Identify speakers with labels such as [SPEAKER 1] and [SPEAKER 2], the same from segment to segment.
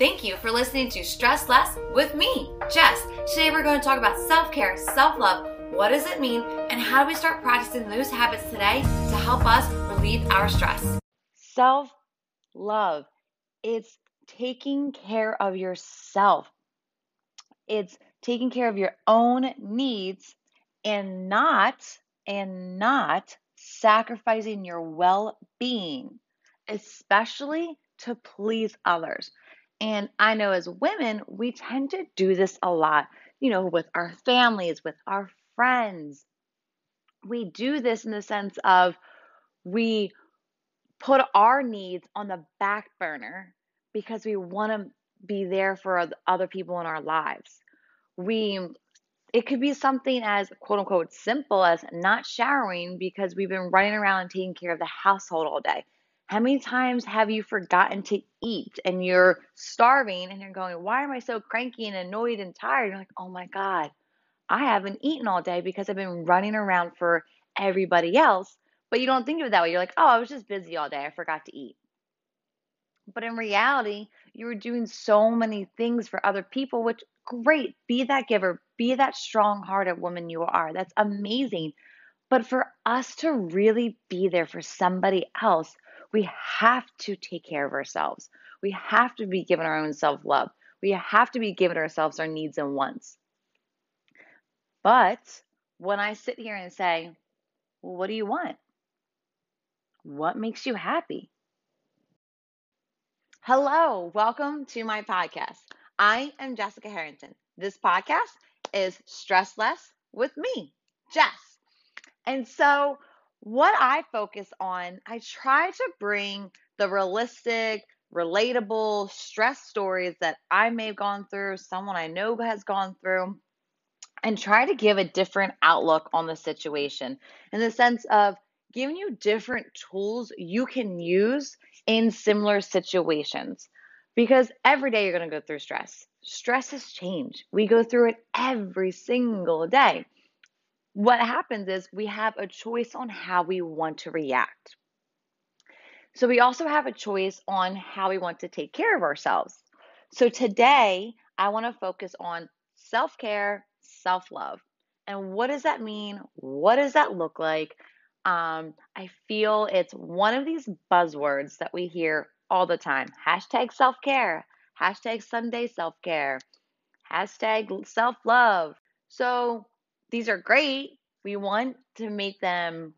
[SPEAKER 1] Thank you for listening to Stress Less with me, Jess. Today we're going to talk about self care, self love. What does it mean, and how do we start practicing those habits today to help us relieve our stress?
[SPEAKER 2] Self love. It's taking care of yourself. It's taking care of your own needs and not and not sacrificing your well-being, especially to please others. And I know as women, we tend to do this a lot, you know, with our families, with our friends. We do this in the sense of we put our needs on the back burner because we want to be there for other people in our lives. We it could be something as quote unquote simple as not showering because we've been running around and taking care of the household all day. How many times have you forgotten to eat and you're starving and you're going, Why am I so cranky and annoyed and tired? You're like, Oh my God, I haven't eaten all day because I've been running around for everybody else. But you don't think of it that way. You're like, Oh, I was just busy all day. I forgot to eat. But in reality, you were doing so many things for other people, which great. Be that giver, be that strong hearted woman you are. That's amazing. But for us to really be there for somebody else, we have to take care of ourselves. We have to be given our own self love. We have to be giving ourselves our needs and wants. But when I sit here and say, well, what do you want? What makes you happy? Hello, welcome to my podcast. I am Jessica Harrington. This podcast is Stress Less with me, Jess. And so, what I focus on, I try to bring the realistic, relatable stress stories that I may have gone through, someone I know has gone through, and try to give a different outlook on the situation in the sense of giving you different tools you can use in similar situations. Because every day you're going to go through stress. Stress has changed. We go through it every single day. What happens is we have a choice on how we want to react. So we also have a choice on how we want to take care of ourselves. So today, I want to focus on self care, self love. And what does that mean? What does that look like? Um, I feel it's one of these buzzwords that we hear all the time. Hashtag self care, hashtag Sunday self care, hashtag self love. So these are great. We want to make them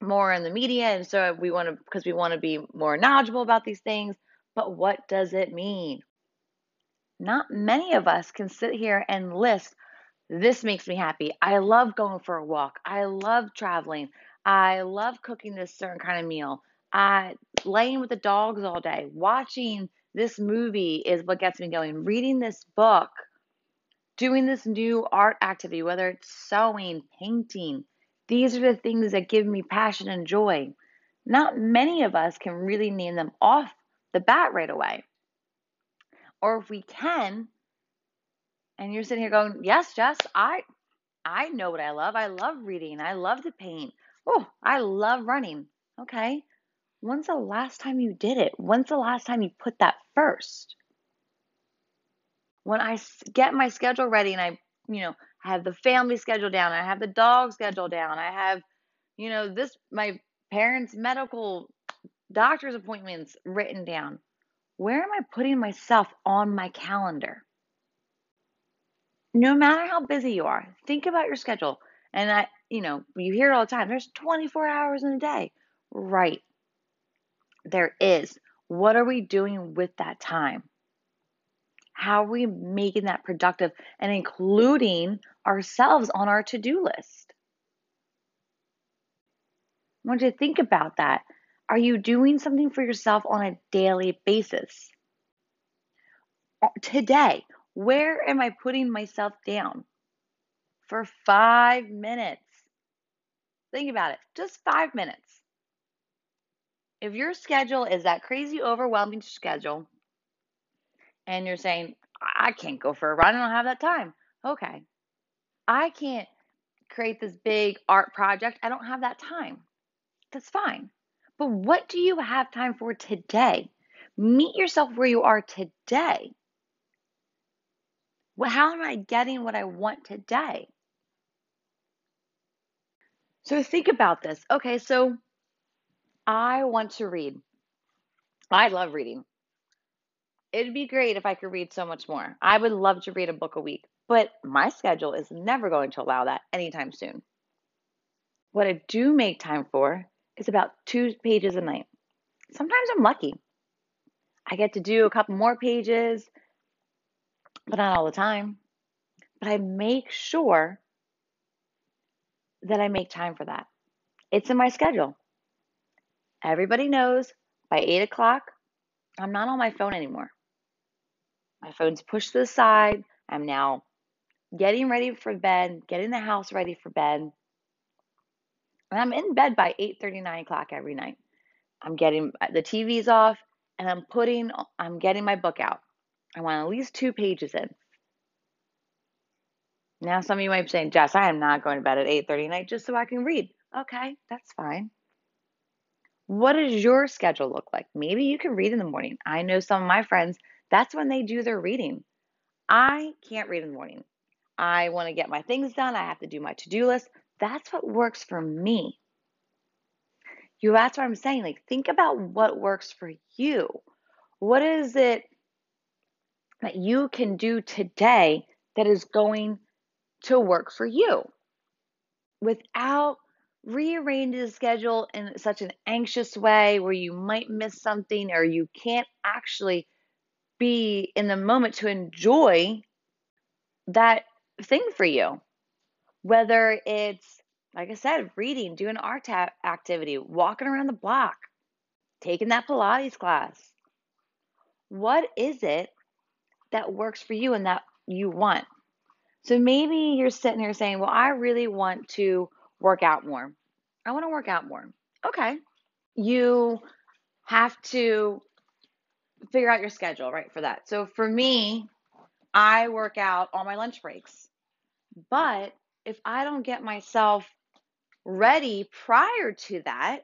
[SPEAKER 2] more in the media, and so we want to because we want to be more knowledgeable about these things. But what does it mean? Not many of us can sit here and list this makes me happy. I love going for a walk. I love traveling. I love cooking this certain kind of meal. I laying with the dogs all day, watching this movie is what gets me going. Reading this book, doing this new art activity, whether it's sewing, painting, these are the things that give me passion and joy. Not many of us can really name them off the bat right away. Or if we can, and you're sitting here going, "Yes, Jess, I I know what I love. I love reading. I love to paint. Oh, I love running. Okay. When's the last time you did it? When's the last time you put that first? When I get my schedule ready and I, you know, have the family schedule down, I have the dog schedule down, I have, you know, this, my parents' medical doctor's appointments written down. Where am I putting myself on my calendar? No matter how busy you are, think about your schedule. And I, you know, you hear it all the time. There's 24 hours in a day. Right. There is. What are we doing with that time? How are we making that productive and including ourselves on our to do list? I want you to think about that. Are you doing something for yourself on a daily basis? Today, where am I putting myself down? For five minutes. Think about it, just five minutes. If your schedule is that crazy, overwhelming schedule, and you're saying, I can't go for a run, I don't have that time. Okay. I can't create this big art project, I don't have that time. That's fine. But what do you have time for today? Meet yourself where you are today. How am I getting what I want today? So think about this. Okay, so I want to read. I love reading. It'd be great if I could read so much more. I would love to read a book a week, but my schedule is never going to allow that anytime soon. What I do make time for is about two pages a night. Sometimes I'm lucky. I get to do a couple more pages, but not all the time. But I make sure that I make time for that. It's in my schedule. Everybody knows by eight o'clock, I'm not on my phone anymore. My phone's pushed to the side. I'm now getting ready for bed, getting the house ready for bed. And I'm in bed by 8 39 o'clock every night. I'm getting uh, the TV's off and I'm putting, I'm getting my book out. I want at least two pages in. Now, some of you might be saying, Jess, I am not going to bed at 8 30 night just so I can read. Okay, that's fine. What does your schedule look like? Maybe you can read in the morning. I know some of my friends, that's when they do their reading. I can't read in the morning. I want to get my things done. I have to do my to do list. That's what works for me. You that's what I'm saying. Like think about what works for you. What is it that you can do today that is going to work for you without rearranging the schedule in such an anxious way where you might miss something or you can't actually be in the moment to enjoy that thing for you. Whether it's, like I said, reading, doing art activity, walking around the block, taking that Pilates class. What is it that works for you and that you want? So maybe you're sitting here saying, Well, I really want to work out more. I want to work out more. Okay. You have to figure out your schedule, right, for that. So for me, I work out on my lunch breaks. But if I don't get myself ready prior to that,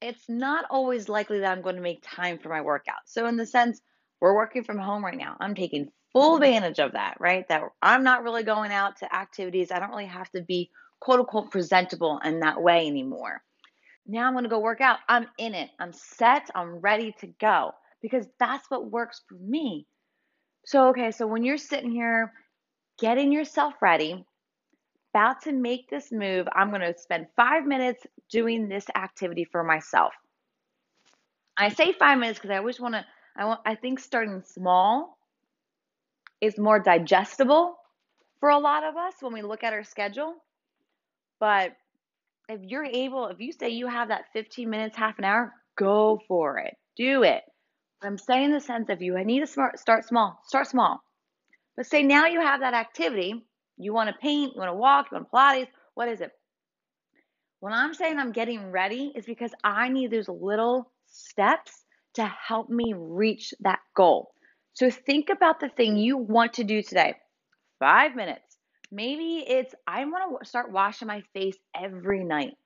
[SPEAKER 2] it's not always likely that I'm going to make time for my workout. So, in the sense, we're working from home right now. I'm taking full advantage of that, right? That I'm not really going out to activities. I don't really have to be quote unquote presentable in that way anymore. Now I'm going to go work out. I'm in it. I'm set. I'm ready to go because that's what works for me. So, okay, so when you're sitting here getting yourself ready, about to make this move, I'm going to spend five minutes doing this activity for myself. I say five minutes because I always want to, I want, I think starting small is more digestible for a lot of us when we look at our schedule. But if you're able, if you say you have that 15 minutes, half an hour, go for it. Do it. I'm saying in the sense of you I need to start small, start small. But say now you have that activity, you want to paint, you want to walk, you want Pilates, what is it? When I'm saying I'm getting ready, is because I need those little steps to help me reach that goal. So think about the thing you want to do today. Five minutes. Maybe it's I want to start washing my face every night.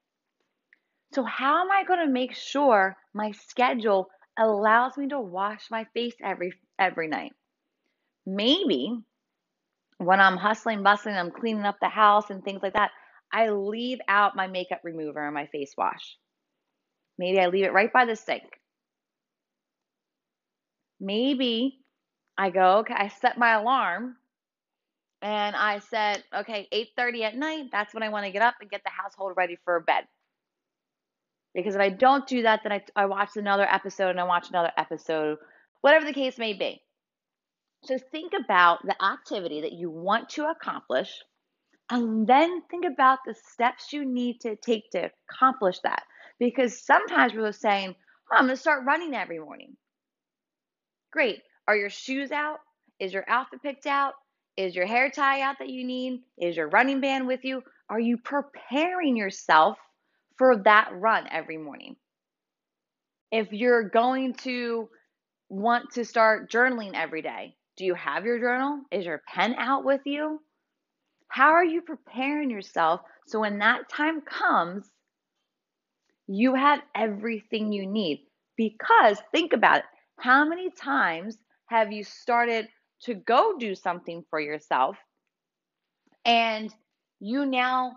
[SPEAKER 2] So, how am I going to make sure my schedule allows me to wash my face every every night. Maybe when I'm hustling, bustling, I'm cleaning up the house and things like that, I leave out my makeup remover and my face wash. Maybe I leave it right by the sink. Maybe I go, okay, I set my alarm and I said, okay, 8:30 at night, that's when I want to get up and get the household ready for bed. Because if I don't do that, then I, I watch another episode and I watch another episode, whatever the case may be. So think about the activity that you want to accomplish and then think about the steps you need to take to accomplish that. Because sometimes we're saying, oh, I'm going to start running every morning. Great. Are your shoes out? Is your outfit picked out? Is your hair tie out that you need? Is your running band with you? Are you preparing yourself for that run every morning. If you're going to want to start journaling every day, do you have your journal? Is your pen out with you? How are you preparing yourself so when that time comes, you have everything you need? Because think about it How many times have you started to go do something for yourself and you now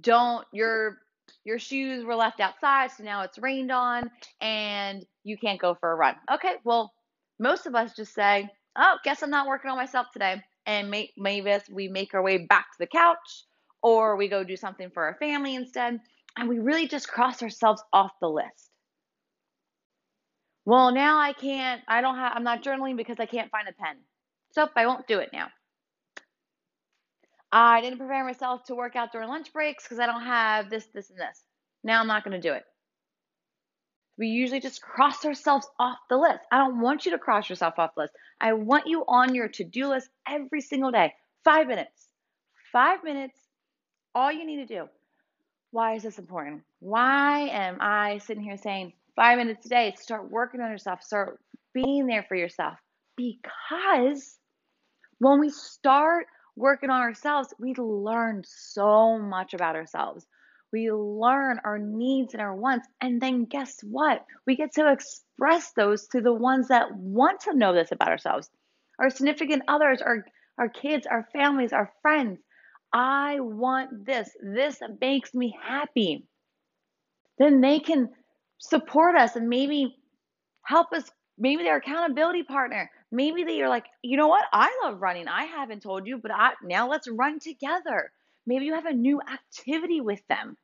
[SPEAKER 2] don't your your shoes were left outside so now it's rained on and you can't go for a run. Okay, well, most of us just say, "Oh, guess I'm not working on myself today." And may, maybe we make our way back to the couch or we go do something for our family instead and we really just cross ourselves off the list. Well, now I can't, I don't have, I'm not journaling because I can't find a pen. So I won't do it now. I didn't prepare myself to work out during lunch breaks because I don't have this, this, and this. Now I'm not going to do it. We usually just cross ourselves off the list. I don't want you to cross yourself off the list. I want you on your to do list every single day. Five minutes. Five minutes. All you need to do. Why is this important? Why am I sitting here saying five minutes a day? Start working on yourself. Start being there for yourself. Because when we start working on ourselves, we learn so much about ourselves. We learn our needs and our wants. And then guess what? We get to express those to the ones that want to know this about ourselves our significant others, our, our kids, our families, our friends. I want this. This makes me happy. Then they can support us and maybe help us. Maybe their accountability partner. Maybe they are like, you know what? I love running. I haven't told you, but I, now let's run together. Maybe you have a new activity with them.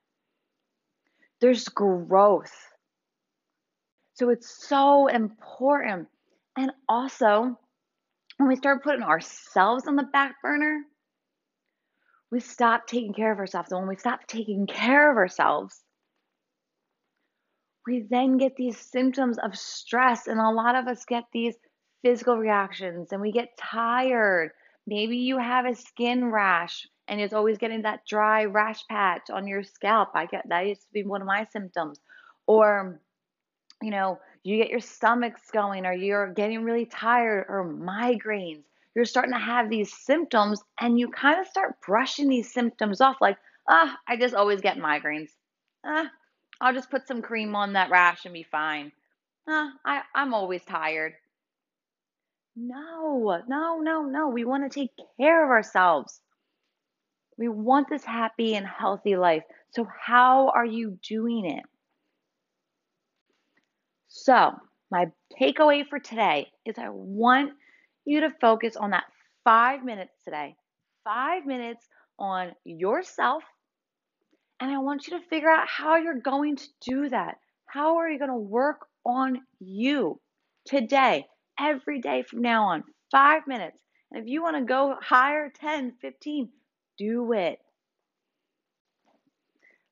[SPEAKER 2] There's growth. So it's so important. And also, when we start putting ourselves on the back burner, we stop taking care of ourselves. And when we stop taking care of ourselves, we then get these symptoms of stress. And a lot of us get these physical reactions and we get tired. Maybe you have a skin rash and it's always getting that dry rash patch on your scalp. I get that used to be one of my symptoms. Or, you know, you get your stomachs going or you're getting really tired or migraines. You're starting to have these symptoms and you kind of start brushing these symptoms off like, ah, I just always get migraines. Ah, I'll just put some cream on that rash and be fine. Ah, I, I'm always tired. No, no, no, no. We want to take care of ourselves. We want this happy and healthy life. So, how are you doing it? So, my takeaway for today is I want you to focus on that five minutes today. Five minutes on yourself. And I want you to figure out how you're going to do that. How are you going to work on you today, every day from now on? Five minutes. And if you want to go higher, 10, 15, do it.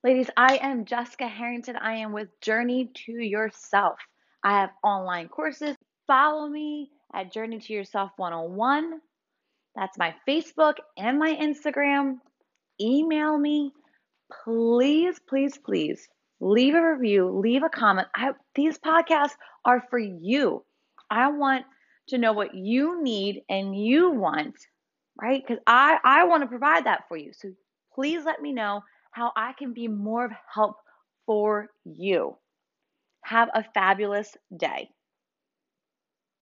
[SPEAKER 2] Ladies, I am Jessica Harrington. I am with Journey to Yourself. I have online courses. Follow me at Journey to Yourself 101. That's my Facebook and my Instagram. Email me. Please, please, please leave a review, leave a comment. I, these podcasts are for you. I want to know what you need and you want, right? Because I, I want to provide that for you. So please let me know how I can be more of help for you. Have a fabulous day.